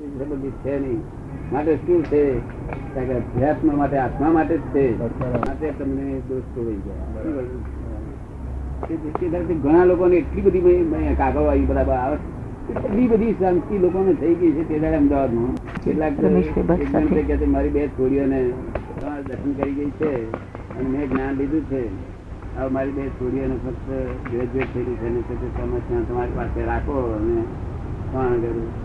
એ બધી છે નહીં. માટે શું છે? અધ્યાત્મ માટે આત્મા માટે જ છે. માટે તમને દોષ ખોવાઈ ગયા. ઘણા લોકોને એટલી બધી કાગળ આવી બરાબર આવે. એટલી બધી શાંતિ લોકોને થઈ ગઈ છે તે દાડે અમદાવાદમાં. કેટલાક છે, મારી બે છોડીઓને દર્શન કરી ગઈ છે અને મેં જ્ઞાન લીધું છે. હવે મારી બે છોડીઓને ફક્ત ગ્રેજ્યુએટ થયેલું છે અને તમારી પાસે રાખો અને કોણ કર્યું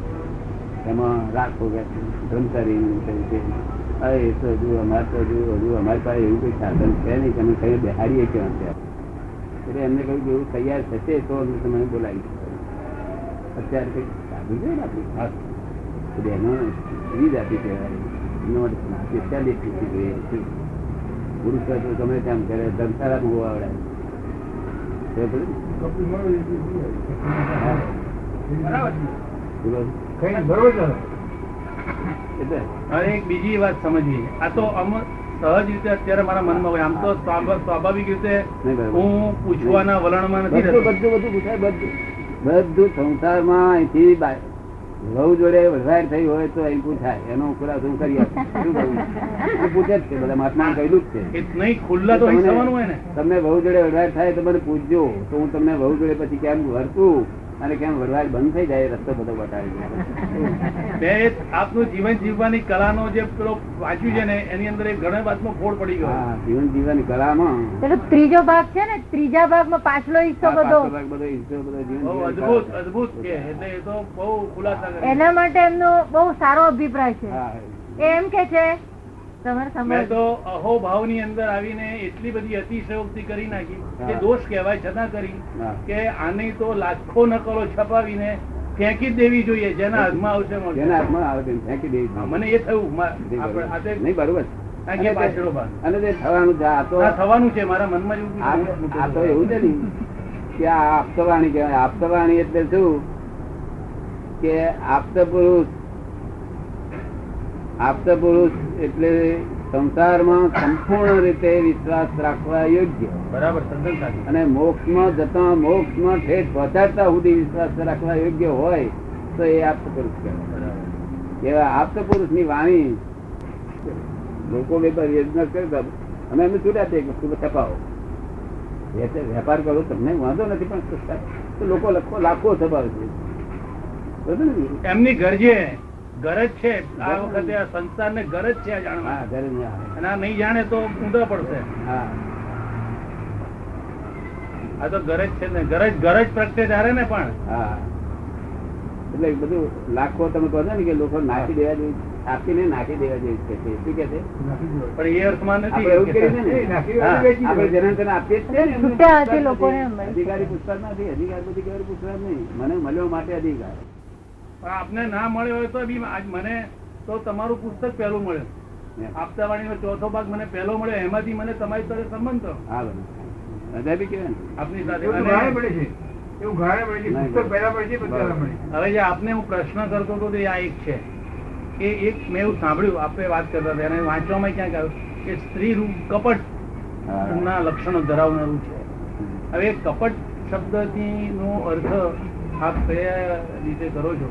એમાં રાખવું કે બ્રહ્મચારી એ તો હજુ અમારે તો હજુ હજુ અમારી પાસે એવું કંઈ સાધન છે નહીં તમે કઈ બેહાડીએ છે એટલે એમને કહ્યું કે એવું તૈયાર થશે તો અમે તમને બોલાવી અત્યારે કંઈક સાધુ છે ને આપણી? ખાસ તો બહેનો એવી જાતિ કહેવાય. એનો સ્પેશિયાલિટી જોઈએ પુરુષ તો તમે તેમ કરે ધમસારા બહુ આવડે ખબર હવે એક બીજી વાત સમજીએ. આ તો અમુક સહજ રીતે અત્યારે મારા મનમાં હોય. આમ તો સ્વાભાવિક રીતે હું પૂછવાના વલણમાં નથી બધું બધું બધું પૂછાય બધું. બધું સંસારમાં અહીંથી બા- જોડે વધારે થઈ હોય તો અહીં પૂછાય. એનો ખુલાસો હું કરી આપું. શું પૂછે જ છે બધા મહાત્મા કહેલું જ છે. નહીં ખુલ્લા તો અહીં હોય ને. તમને વહુ જોડે વધારે થાય તો મને પૂછજો. તો હું તમને વહુ જોડે પછી કેમ વર્તું? અને કેમ વઢવાટ બંધ થઈ જાય રસ્તો બધો બતાવી બે આપનું જીવન જીવવાની કલાનો જે પેલો વાંચ્યું છે ને એની અંદર એક ઘણા વાતનો ફોડ પડી ગયો. જીવન જીવવાની કલામાં. પેલો ત્રીજો ભાગ છે ને ત્રીજા ભાગમાં પાછલો હિસ્સો બધો. ભાગ બધો હિસ્સો બધો જીવન અદભુત અદભુત છે. એટલે એ તો બહુ ખુલાસા કરી એના માટે એમનો બહુ સારો અભિપ્રાય છે. એ એમ કે છે મેં તો અહોભાવની અંદર આવીને એટલી બધી અતિશયોક્તિ કરી નાખી કે દોષ કહેવાય છતાં કરી કે આની તો લાખો નકલો છપાવીને ફેંકી દેવી જોઈએ જેના હાથમાં આવશે જેના હાથમાં આવે ફેંકી દેવી મને એ થયું નહીં બરોબર. અને તે- થવાનું છે આ તો થવાનું છે મારા મનમાં જ એવું આ આ તો એવું છે ને કે આ આપતવાણી કહેવાય. આપતવાણી એટલે શું? કે આપત પુરુષ આપત પુરુષ એટલે સંસારમાં સંપૂર્ણ રીતે વિશ્વાસ રાખવા યોગ્ય. બરાબર અને મોક્ષમાં જતા મોક્ષમાં ઠેઠ પહોંચાડતા સુધી વિશ્વાસ રાખવા યોગ્ય હોય તો એ આપત પુરુષ કહેવાય. બરાબર. એવા આપત પુરુષની વાણી લોકો વેપાર યોજના કરતા અમે એમને છૂટ્યા છે કે છપાવો? વેપાર કરો તમને વાંધો નથી પણ તો લોકો લખો લાખો છપાવે છે? એમની ગરજે ગરજ છે. આ વખતે આ સંસારને ગરજ છે આ જાણવા. અને આ નહીં જાણે તો ઊંધા પડશે. આ તો ગરજ છે ને ગરજ ગરજ પ્રગટે ધારે ને પણ. એટલે બધું લાખો તમે કહો છો ને કે લોકો નાખી દેવા જેવું આપીને નાખી દેવા જોઈએ છે. તે શું કે છે? પણ એ અર્થમાં નથી. એવું કરીએ ને? આપણે જેના તેને આપીએ જ છીએ ને. અધિકારી પૂછતા નથી. અધિકાર બધી કઈ પૂછતા નહીં મને મળ્યો માટે અધિકાર. આપને ના મળ્યો હોય તો બી આજ મને તો તમારું પુસ્તક પહેલું મળ્યું. આપતાવાણીનો ચોથો ભાગ મને પહેલો મળ્યો એમાંથી મને તમારી સાથે સંબંધ થયો. હા બધું બી કેવાય આપની સાથે. હવે જે આપને હું પ્રશ્ન કરતો હતો તે આ એક છે. એ એક મેં એવું સાંભળ્યું આપણે વાત કરતા હતા. એને વાંચવામાં ક્યાંક આવ્યું કે સ્ત્રી રૂપ કપટ ના લક્ષણો ધરાવનારું છે. હવે કપટ શબ્દથી નો અર્થ આપ કયા રીતે કરો છો?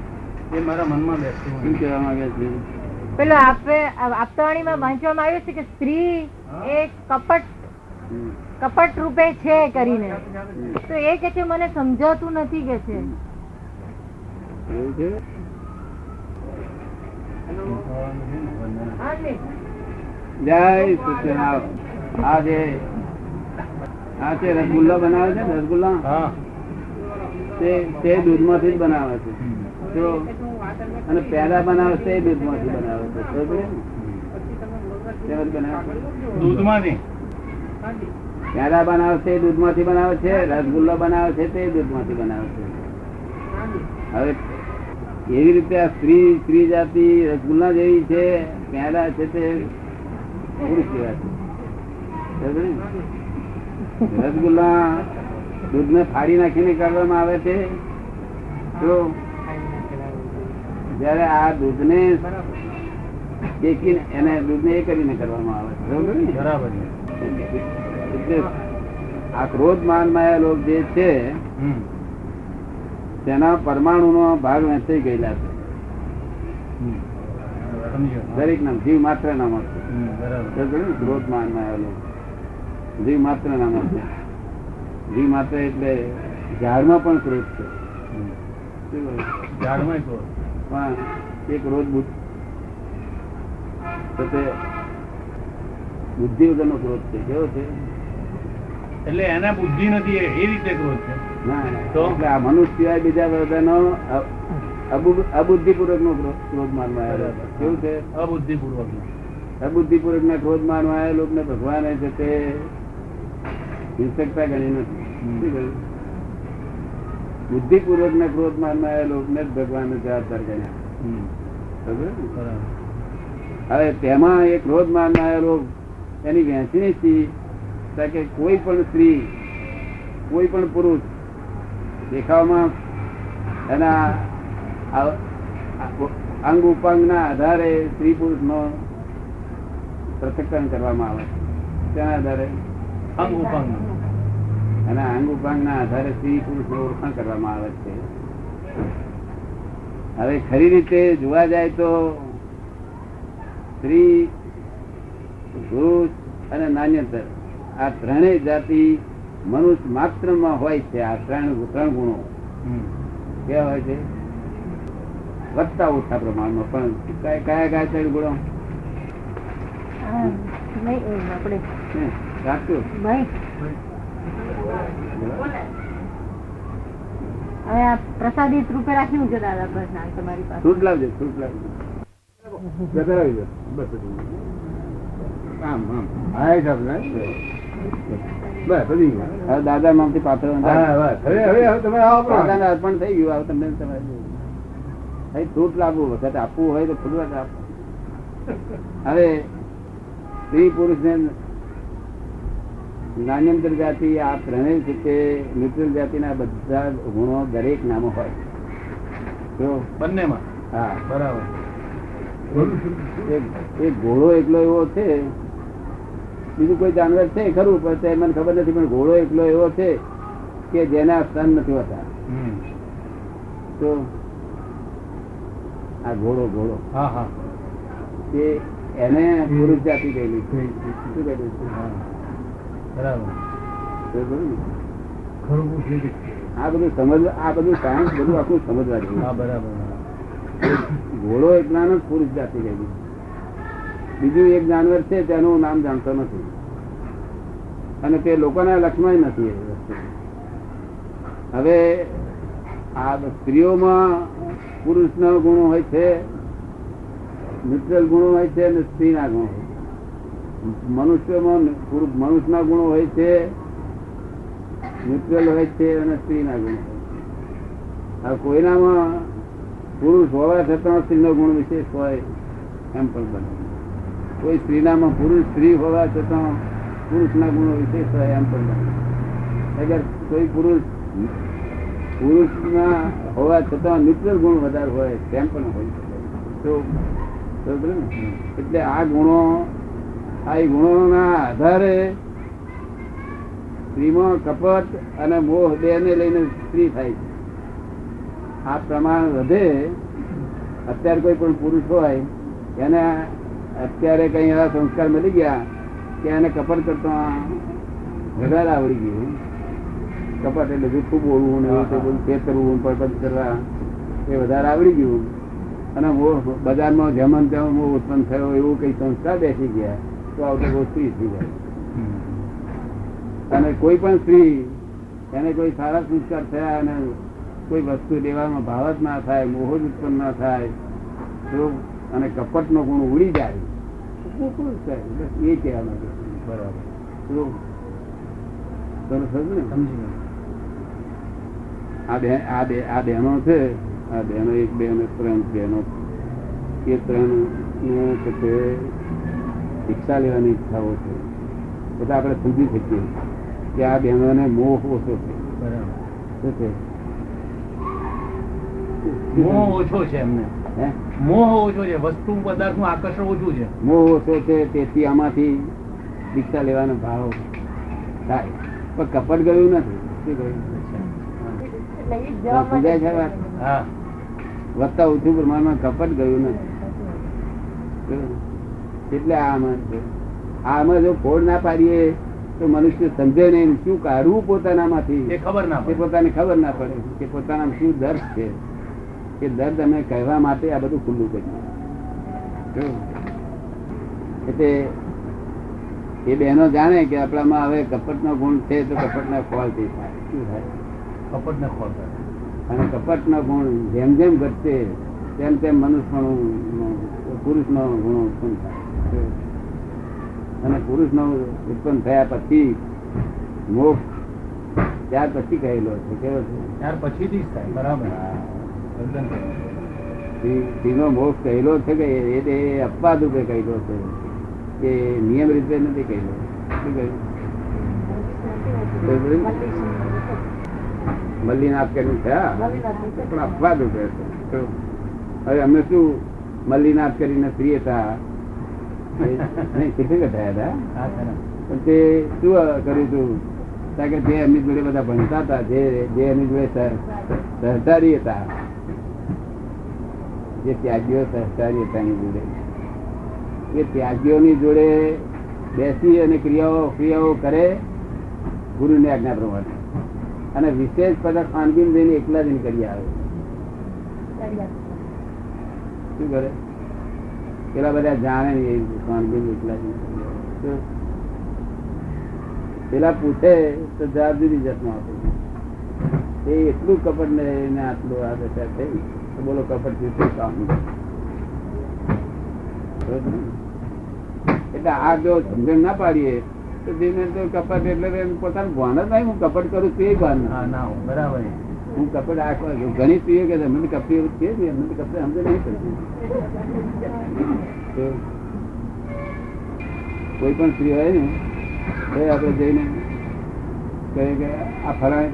એ મારા મનમાં બેસતું શું કહેવા માંગે છે. પેલો આપે આપતાવાણીમાં વાંચવામાં આવ્યું છે કે સ્ત્રી એ કપટ કપટ રૂપે છે કરીને. તો એ કે છે મને સમજાતું નથી કે છે. જય સત્યનાથ આ જે આ છે રસગુલ્લા બનાવે છે રસગુલ્લા? હા. તે તે દૂધમાંથી જ બનાવે છે. અને પેલા બનાવે છે એ દૂધમાંથી બનાવે છે દૂધમાંથી બનાવે છે. દૂધમાંથી? પેલા બનાવે છે દૂધમાંથી બનાવે છે રસગુલ્લો બનાવે છે તે દૂધમાંથી બનાવે છે હવે એવી રીતે આ સ્ત્રી સ્ત્રી જાતિ રસગુલ્લા જેવી છે પેલા છે તે પુરુષ જેવા છે. રસગુલ્લા દૂધ ને? રસગુલ્લા દૂધને ફાડી નાખીને કરવામાં આવે છે. તો જયારે આ દૂધ ને એને દૂધને એ કરીને કરવામાં આવે. છે બરાબર એટલે આ ક્રોધ માન માયા લોક જે છે તેના પરમાણુ નો ભાગ વહેંચાઈ ગયેલા છે. દરેક નામ જીવ માત્ર નામ છે માન બરાબર. લોક ને? ક્રોધ જીવ માત્ર નામ જીવ માત્ર એટલે ઝાડમાં પણ ક્રોધ છે? ઝાડમાંય ક્રોધ. પણ એક રોજ બુદ્ધ વગરનો ક્રોધ છે. કેવો છે? એટલે એના બુદ્ધિ નથી એ રીતે ક્રોધ છે. તો? એટલે આ મનુષ્ય સિવાય બીજા બધાનો અબુદ્ધિપૂર્વક નો ક્રોધ માનવા આવેલો કેવું છે? અબુદ્ધિપૂર્વક અબુદ્ધિપૂર્વક ના ક્રોધ માનવા ભગવાને છે તે હિંસકતા ગણી નથી. શું? બુદ્ધિપૂર્વક ને ક્રોધ માનવા આવેલો ને જ ભગવાન જવાબદાર ગણ્યા હવે તેમાં એ ક્રોધ માનનારો એની વહેંચણી હતી કે કોઈ પણ સ્ત્રી કોઈ પણ પુરુષ દેખાવમાં એના અંગ ઉપાંગ ના આધારે સ્ત્રી પુરુષ નો પૃથક્કરણ કરવામાં આવે છે. તેના આધારે અંગ ઉપાંગ. એના અંગ ઉપાંગ ના આધારે સ્ત્રી પુરુષનું ઓળખાણ કરવામાં આવે છે. હવે ખરી રીતે જોવા જાય તો સ્ત્રી પુરુષ અને નાન્યતર આ ત્રણેય જાતિ મનુષ્ય માત્રમાં હોય છે. આ ત્રણ ત્રણ ગુણો. કેવા હોય છે? વધતા ઓછા પ્રમાણમાં. પણ કયા કયા કયા ત્રણ ગુણો? હા, હવે આ પ્રસાદી રૂપે રાખ્યું છે દાદા પ્રશ્ન તમારી પાસે ફ્રૂટ લાવજો ફ્રૂટ લાવજો જતા આવી. બસ આમ આમ હા સાહેબ ને? બસ ગયું. હવે દાદા નામથી પાત્ર હવે હવે હવે તમે. દાદાને અર્પણ થઈ ગયું હવે તમને તમારે ફ્રૂટ લાવવું વખત આપવું હોય તો ફ્રૂટ આપો હવે સ્ત્રી પુરુષ નાન્યંતર જાતિ આ ત્રણેય છે તે ન્યુટ્રલ જાતિના બધા ગુણો દરેક નામો હોય. બંનેમાં? હા. બરાબર. એક ઘોડો એકલો એવો છે. બીજું કોઈ જાનવર છે? ખરું પણ મને ખબર નથી પણ ઘોડો એકલો એવો છે કે જેના સ્તન નથી હોતા. તો આ ઘોડો ઘોડો. હા હા. તે એને પુરુષ જાતિ કહેલી. શું કહેલું. બરાબર. આ બધું સમજ આ બધું સાયન્સ બધું આખું સમજવા જેવું. બરાબર ઘોડો એક જ્ઞાન જ પુરુષ જાતિ કહેલી બીજું એક જાનવર છે તેનું નામ જાણતો નથી. અને તે લોકોના લક્ષમાં નથી હવે આ સ્ત્રીઓમાં પુરુષના ગુણો હોય છે ન્યુટ્રલ ગુણો હોય છે અને સ્ત્રીના ગુણો હોય છે. મનુષ્યમાં મનુષ્યના ગુણો હોય છે, ન્યુટ્રલ હોય છે અને સ્ત્રીના ગુણો આ કોઈનામાં પુરુષ હોવા છતાં સ્ત્રીનો ગુણ વિશેષ હોય એમ પણ બને. કોઈ સ્ત્રીનામાં પુરુષ સ્ત્રી હોવા છતાં પુરુષના ગુણો વિશેષ હોય એમ પણ બને. અગર કોઈ પુરુષ પુરુષના હોવા છતાં ન્યુટ્રલ ગુણ વધારે હોય તેમ પણ હોય તો એટલે આ ગુણો આ ગુણોના આધારે સ્ત્રીમાં કપટ અને મોહ બે ને લઈને સ્ત્રી થાય છે. આ પ્રમાણ વધે, અત્યારે કોઈ પણ પુરુષ હોય, એને અત્યારે કઈ એવા સંસ્કાર મળી ગયા કે એને કપટ કરતા વધારે આવડી ગયું. કપટ એટલે જૂઠું બોલવું ને તે બધું છેતરવું કરવા એ વધારે આવડી ગયું. અને મોહ બજારમાં જેમ તેમ મોહ ઉત્પન્ન થયો, એવું કઈ સંસ્કાર બેસી ગયા. તો આવતો બહુ સ્ત્રી થઈ જાય અને કોઈ પણ સ્ત્રી એને કોઈ સારા સંસ્કાર થયા અને કોઈ વસ્તુ લેવામાં ભાવ જ ના થાય મોહ જ ઉત્પન્ન ના થાય તો અને કપટ નો ગુણ ઉડી જાય એ કહેવા માંગે બરાબર. તો સમજ ને આ બે આ બે આ બહેનો છે આ બહેનો એક બે અને ત્રણ બહેનો. એ ત્રણ છે શિક્ષા લેવાની ઈચ્છા ઓછો એટલે આપણે સમજી શકીએ કે આ બહેનોને મોહ ઓછો છે. બરાબર શું છે? મોહ ઓછો છે એમને. મોહ ઓછો છે. વસ્તુ પદાર્થનું આકર્ષણ ઓછું છે. મોહ ઓછો છે તેથી આમાંથી દીક્ષા લેવાનો ભાવ થાય. પણ કપટ ગયું નથી. સમજાય છે વાત? હા. વધતા ઓછું પ્રમાણમાં કપટ ગયું નથી. એટલે આમાં છે. આમાં જો ફોડ ના પાડીએ તો મનુષ્ય સમજે નહીં શું કાઢવું પોતાનામાંથી? એ ખબર ના એ પડે પોતાને ખબર ના પડે કે પોતાના શું દર્દ છે. એ દર્દ અમે કહેવા માટે આ બધું ખુલ્લું કર્યું એટલે એ બહેનો જાણે કે આપણામાં હવે કપટનો ગુણ છે તો કપટના ખોલ થઈ થાય શું થાય? કપટ ને ખોલ અને કપટનો ગુણ જેમ જેમ ઘટશે તેમ તેમ મનુષ્યપણું પુરુષનો ગુણ થાય. અને પુરુષનો ઉત્પન્ન થયા પછી મોક્ષ ત્યાર પછી કહેલો છે. કેવો છે? ત્યાર પછી થી થાય. બરાબર. સ્ત્રીનો મોક્ષ કહેલો છે કે એ તે અપવાદ રૂપે કહેલો છે. કે નિયમ રીતે નથી કહેલો શું કહ્યું મલ્લીનાથ કરીને થયા? પણ અપવાદ રૂપે છે. હવે અમે શું મલ્લીનાથ કરીને સ્ત્રી હતા શિક્ષક થયા હતા. પણ તે શું કર્યું હતું? કારણ કે જે એમની જોડે બધા ભણતા હતા જે જે એમની જોડે સહકારી હતા. જે ત્યાગીઓ સહકારી હતા એની જોડે. એ ત્યાગીઓની જોડે બેસી અને ક્રિયાઓ ક્રિયાઓ કરે ગુરુની આજ્ઞા પ્રમાણે. અને વિશેષ બધા ખાનગીન જઈને એકલા જઈને કરી આવે. શું કરે? પેલા બધા જાણે? પેલા પૂછે તો જવાબ જુદી જાતનો આપે એ એટલું કપટ ને એને આટલું આ દશા થઈ તો બોલો કપટથી શું કામ એટલે આ જો સમજણ ના પાડીએ, તો જેને કપટ એટલે પોતાનું ભાન જ નહીં, હું કપટ કરું તે ભાન ના. બરાબર. હું કપડ આ કોઈ- ઘણી સ્ત્રીઓ કે મને કપડી એવું છે જ મને કપડે સમજે નહીં પડતી. કોઈ પણ સ્ત્રી હોય ને, તો આપણે જઈને કહે કે, આ ફરા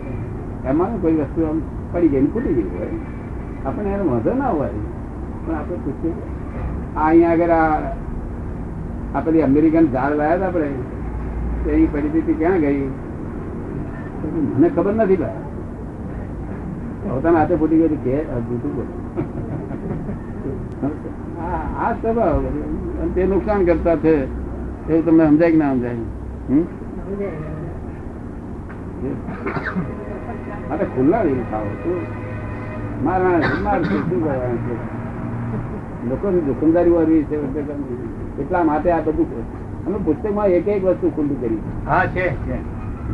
એમાં કોઈ વસ્તુ આમ પડી ગઈ ને ફૂટી ગઈ હોય. આપણને એનો વાંધો ના હોય. પણ આપણે પૂછીએ આ અહીંયા આગળ આ આ પેલી અમેરિકન ઝાડ લાયા હતા આપણે, તો પડી પરિસ્થિતિ ક્યાં ગઈ? મને ખબર નથી ભાઈ. પોતાના હાથે ફૂટી ગયેલી કે આ જૂઠું બોલું. આ સ્વભાવ. અને તે નુકસાન કરતા છે એવું તમને સમજાય કે ના સમજાય? અરે ખુલ્લા નહીં ખાવ શું મારવાના મારશું શું કરવાનું છે? લોકોની દુકાનદારી વાળી છે એટલા માટે આ બધું અમે પુસ્તકમાં એક એક વસ્તુ ખુલ્લી કરી હા છે છે.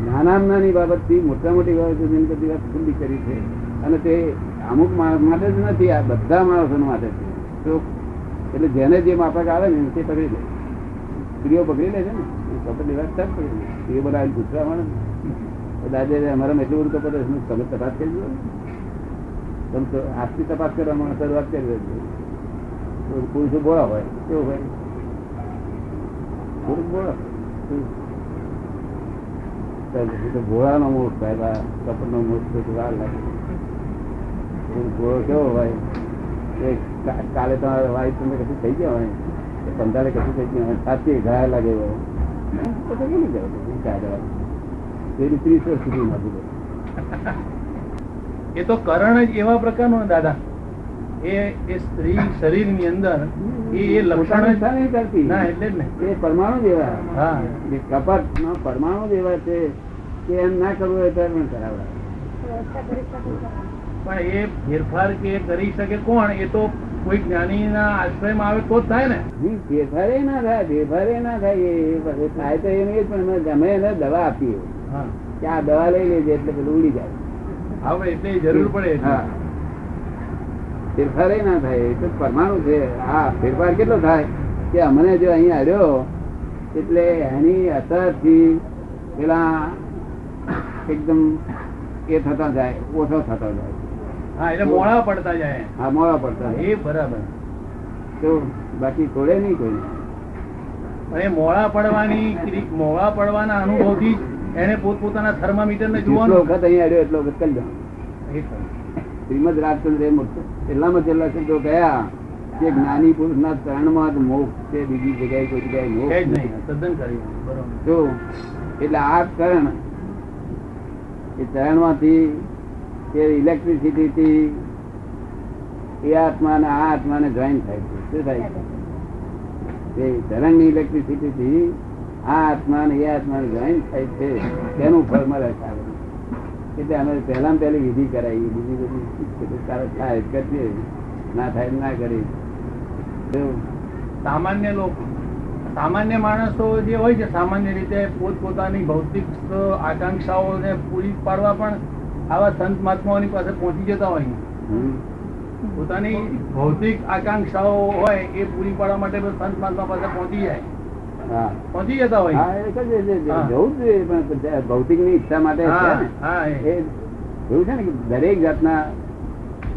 નાના નાની બાબતથી મોટા મોટી બાબત સુધી બધી વાત ખુલ્લી કરી છે. અને તે અમુક માણસ માટે જ નથી, આ બધા માણસો માટે છે એટલે જેને જે માફક આવે ને, તે પકડી લે. સ્ત્રીઓ પકડી લે છે ને? કપડ લેવા જ પકડી લે. સ્ત્રીઓ પૂછવા મળે ને. દાદે અમારા એટલું બધું કપડ તમે તપાસ કરી દો તમે તો આજથી તપાસ કરવામાં શરૂઆત કરી દેજો. પુરુષો બોળા હોય, કેવું હોય? પુરુષ બોળા ઘોડાનો મોટ સાહેબ કપડનો મૂળ વાર લાગે. ઘોડો કેવો હોય? કાલે તમારે વાઈફ તમને કશું થઈ ગયા હોય? કે પંદારે કશું થઈ ગયા હોય? સાચી ઘાય લાગે હોય ત્રીસ વર્ષ સુધી નથી એ તો કરણ જ એવા પ્રકારનો ને દાદા. એ એ સ્ત્રી શરીરની અંદર એ એ લક્ષણ જ કરતી. ના એટલે જ ને. એ પરમાણુ જેવા હા. એ કપટ નો પરમાણુ જેવા છે. કે એમ ના કરવું હોય તો એમ કરાવડાવે. પણ એ ફેરફાર કે કરી શકે કોણ? એ તો કોઈ જ્ઞાનીના આશ્રયમાં આવે તો જ થાય ને. ફેરફારે ના થાય ફેરફારે ના થાય એ થાય તો એ નહીં પણ અમે ગમે એને દવા આપીએ. કે આ દવા લઈ લેજે એટલે પેલું ઉડી જાય. હવે એટલે એ જરૂર પડે. હા. ફેરફારે ના થાય એ તો પરમાણુ છે. હા ફેરફાર કેટલો થાય? કે અમને જો અહીંયા આવ્યો એટલે એની અસરથી પેલા એકદમ એ થતા જાય ઓછો થતો જાય. હા એટલે મોડા પડતા જાય. હા મોડા પડતા એ બરાબર. તો બાકી છોડે નહીં કોઈ. એ મોડા પડવાની મોડા પડવાના અનુભવથી એને પોતપોતાના થર્મામીટર ને જોવાનો. વખત અહીંયા આવ્યો એટલો વખત કરી દો. શ્રીમદ રાજચંદ્ર એ મોટો છેલ્લા શબ્દો કયા? કે જ્ઞાની પુરુષ ના ચરણમાં માં મોક્ષ છે બીજી જગ્યાએ કોઈ જગ્યાએ મોક્ષ નહીં સદન તદ્દન કરી બરોબર. જો એટલે આ ચરણ એ ચરણમાંથી તે ઇલેક્ટ્રિસિટી થી એ આત્મા ને આ આત્માને જોઈન થાય છે. શું થાય છે? તે તરંગની ઇલેક્ટ્રિસિટી થી આ આત્મા ને એ આત્માને જોઈન થાય છે. તેનું ફળ મળે છે એટલે અમે પહેલા પહેલી વિધિ કરાવી. બીજી બધી તારે થાય, કરીએ. ના થાય ના કરી સામાન્ય લોકો. સામાન્ય માણસો જે હોય છે, સામાન્ય રીતે પોતપોતાની ભૌતિક આકાંક્ષાઓને પૂરી પાડવા પણ આવા સંત મહાત્માઓની પાસે પહોંચી જતા હોય પોતાની ભૌતિક આકાંક્ષાઓ હોય એ પૂરી પાડવા માટે સંત મહાત્મા પાસે પહોંચી જાય. પહોંચી જતા હોય. જવું જોઈએ પણ ભૌતિકની ઈચ્છા માટે એવું છે ને કે દરેક જાતના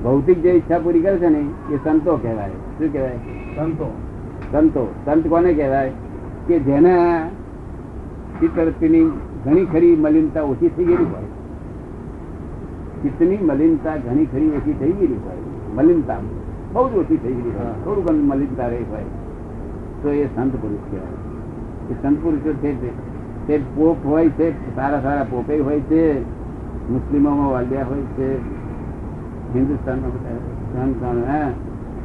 ભૌતિક જે ઈચ્છા પૂરી કરે છે ને એ સંતો કહેવાય. શું કહેવાય? સંતો. સંતો. સંત કોને કહેવાય? કે જેના ચિત્તવૃત્તિની ઘણી ખરી મલિનતા ઓછી થઈ ગયેલી હોય. ચિત્તની મલિનતા ઘણી ખરી ઓછી થઈ ગયેલી હોય મલિનતા બહુ જ ઓછી થઈ ગયેલી હોય હા. થોડું ઘણું મલિનતા રહી હોય તો એ સંત પુરુષ કહેવાય એ સંત પુરુષો છે તે- તે પોપ હોય છે સારા સારા પોપે હોય છે મુસ્લિમોમાં વાલ્યા હોય છે હિન્દુસ્તાનમાં બધા સંત, હા.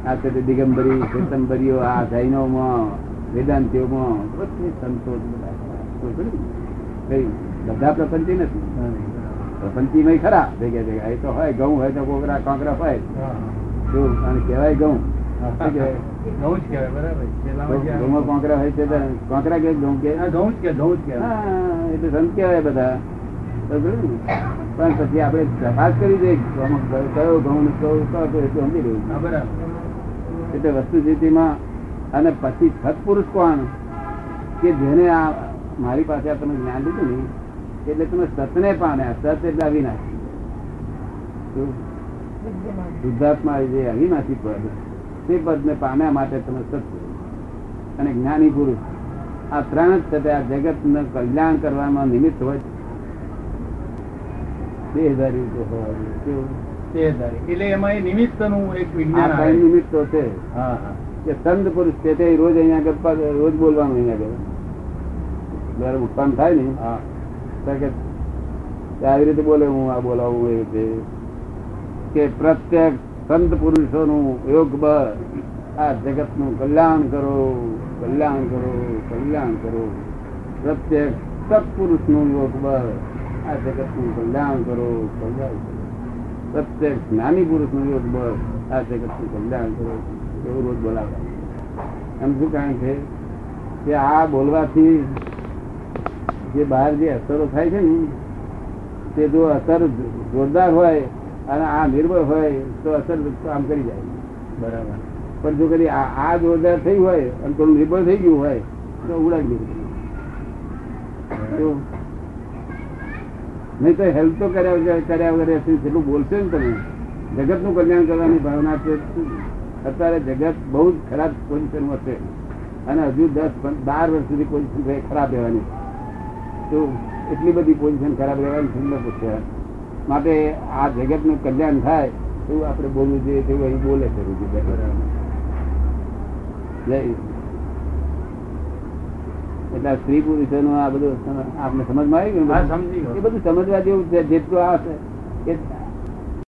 આ છે તે દિગંબરી શ્વેતંબરીઓ આ જૈનોમાં વેદાંતિઓમાં બધે સંતો જ બધા કોઈ ખરું? કઈ બધા પ્રપંચી નથી પ્રપંચીમાં ખરા. ભેગા ભેગા. એ તો હોય ઘઉં હોય તો કોકરા કાંકરા હોય. શું? અને કહેવાય ઘઉં. કોંકરા હોય છે કોંકરા કે ઘઉં કે? ઘઉં જ કે ઘઉં જ કહેવાય. એટલે સંત કહેવાય બધા? પણ પછી આપણે તપાસ કરી દઈએ કયો ઘઉં ને કયો કયો એટલું સમજી રહ્યું બરાબર. એટલે વસ્તુ સ્થિતિમાં અને પછી સત્પુરુષ કોણ? કે જેને આ મારી પાસે આ તમે જ્ઞાન લીધું ને એટલે તમે સતને પામ્યા. સત એટલે અવિનાશી. શુદ્ધાત્મા જે અવિનાશી પદ તે પદને પામ્યા માટે તમે સત અને જ્ઞાની પુરુષ આ ત્રણ જ છે આ જગત કલ્યાણ કરવામાં નિમિત્ત હોય બે હજાર રીતે હોવા જોઈએ. કેવું? તે. એટલે એમાં નિમિત્તનું એક વિજ્ઞાન નિમિત્તો છે. હા હા. કે સંત પુરુષ છે તે રોજ અહીંયા રોજ બોલવાનું અહીંયા આગળ. જયારે ઉત્પન્ન થાય ને હા. આવી રીતે બોલે હું, આ બોલાવું એ રીતે. કે પ્રત્યેક સંત પુરુષોનું યોગ બળ આ જગતનું કલ્યાણ કરો કલ્યાણ કરો કલ્યાણ કરો. પ્રત્યેક સત્પુરુષનું યોગ બળ આ જગતનું કલ્યાણ કરો કલ્યાણ કરો. પ્રત્યેક જ્ઞાની પુરુષનું યોગ બળ આ જગતનું કલ્યાણ કરો. એવું રોજ બોલાવે. એમ શું કારણ છે? કે આ બોલવાથી જે બહાર જે અસરો થાય છે ને તે જો અસર જોરદાર હોય અને આ નિર્બળ હોય તો અસર કામ કરી જાય. બરાબર. પણ જો કદી આ જોરદાર થઈ હોય અને થોડું નિર્બળ થઈ ગયું હોય તો ઉડાડી દે નહીં તો હેલ્પ તો કર્યા વગર કર્યા વગર જેટલું બોલશે ને તમે જગતનું કલ્યાણ કરવાની ભાવના છે. અત્યારે જગત બહુ જ ખરાબ પોઝિશનમાં છે. અને હજુ દસ બાર વર્ષ સુધી પોઝિશન ખરાબ રહેવાની તો એટલી બધી પોઝિશન ખરાબ રહેવાની સુંદર પૂછે માટે આ જગતનું કલ્યાણ થાય એવું આપણે બોલવું જોઈએ તેવું અહીં બોલે છે એટલે સ્ત્રી પુરુષોનું આ બધું આપણે આપને સમજમાં આવી સમજી એ બધું સમજવા જેવું જેટલું આવશે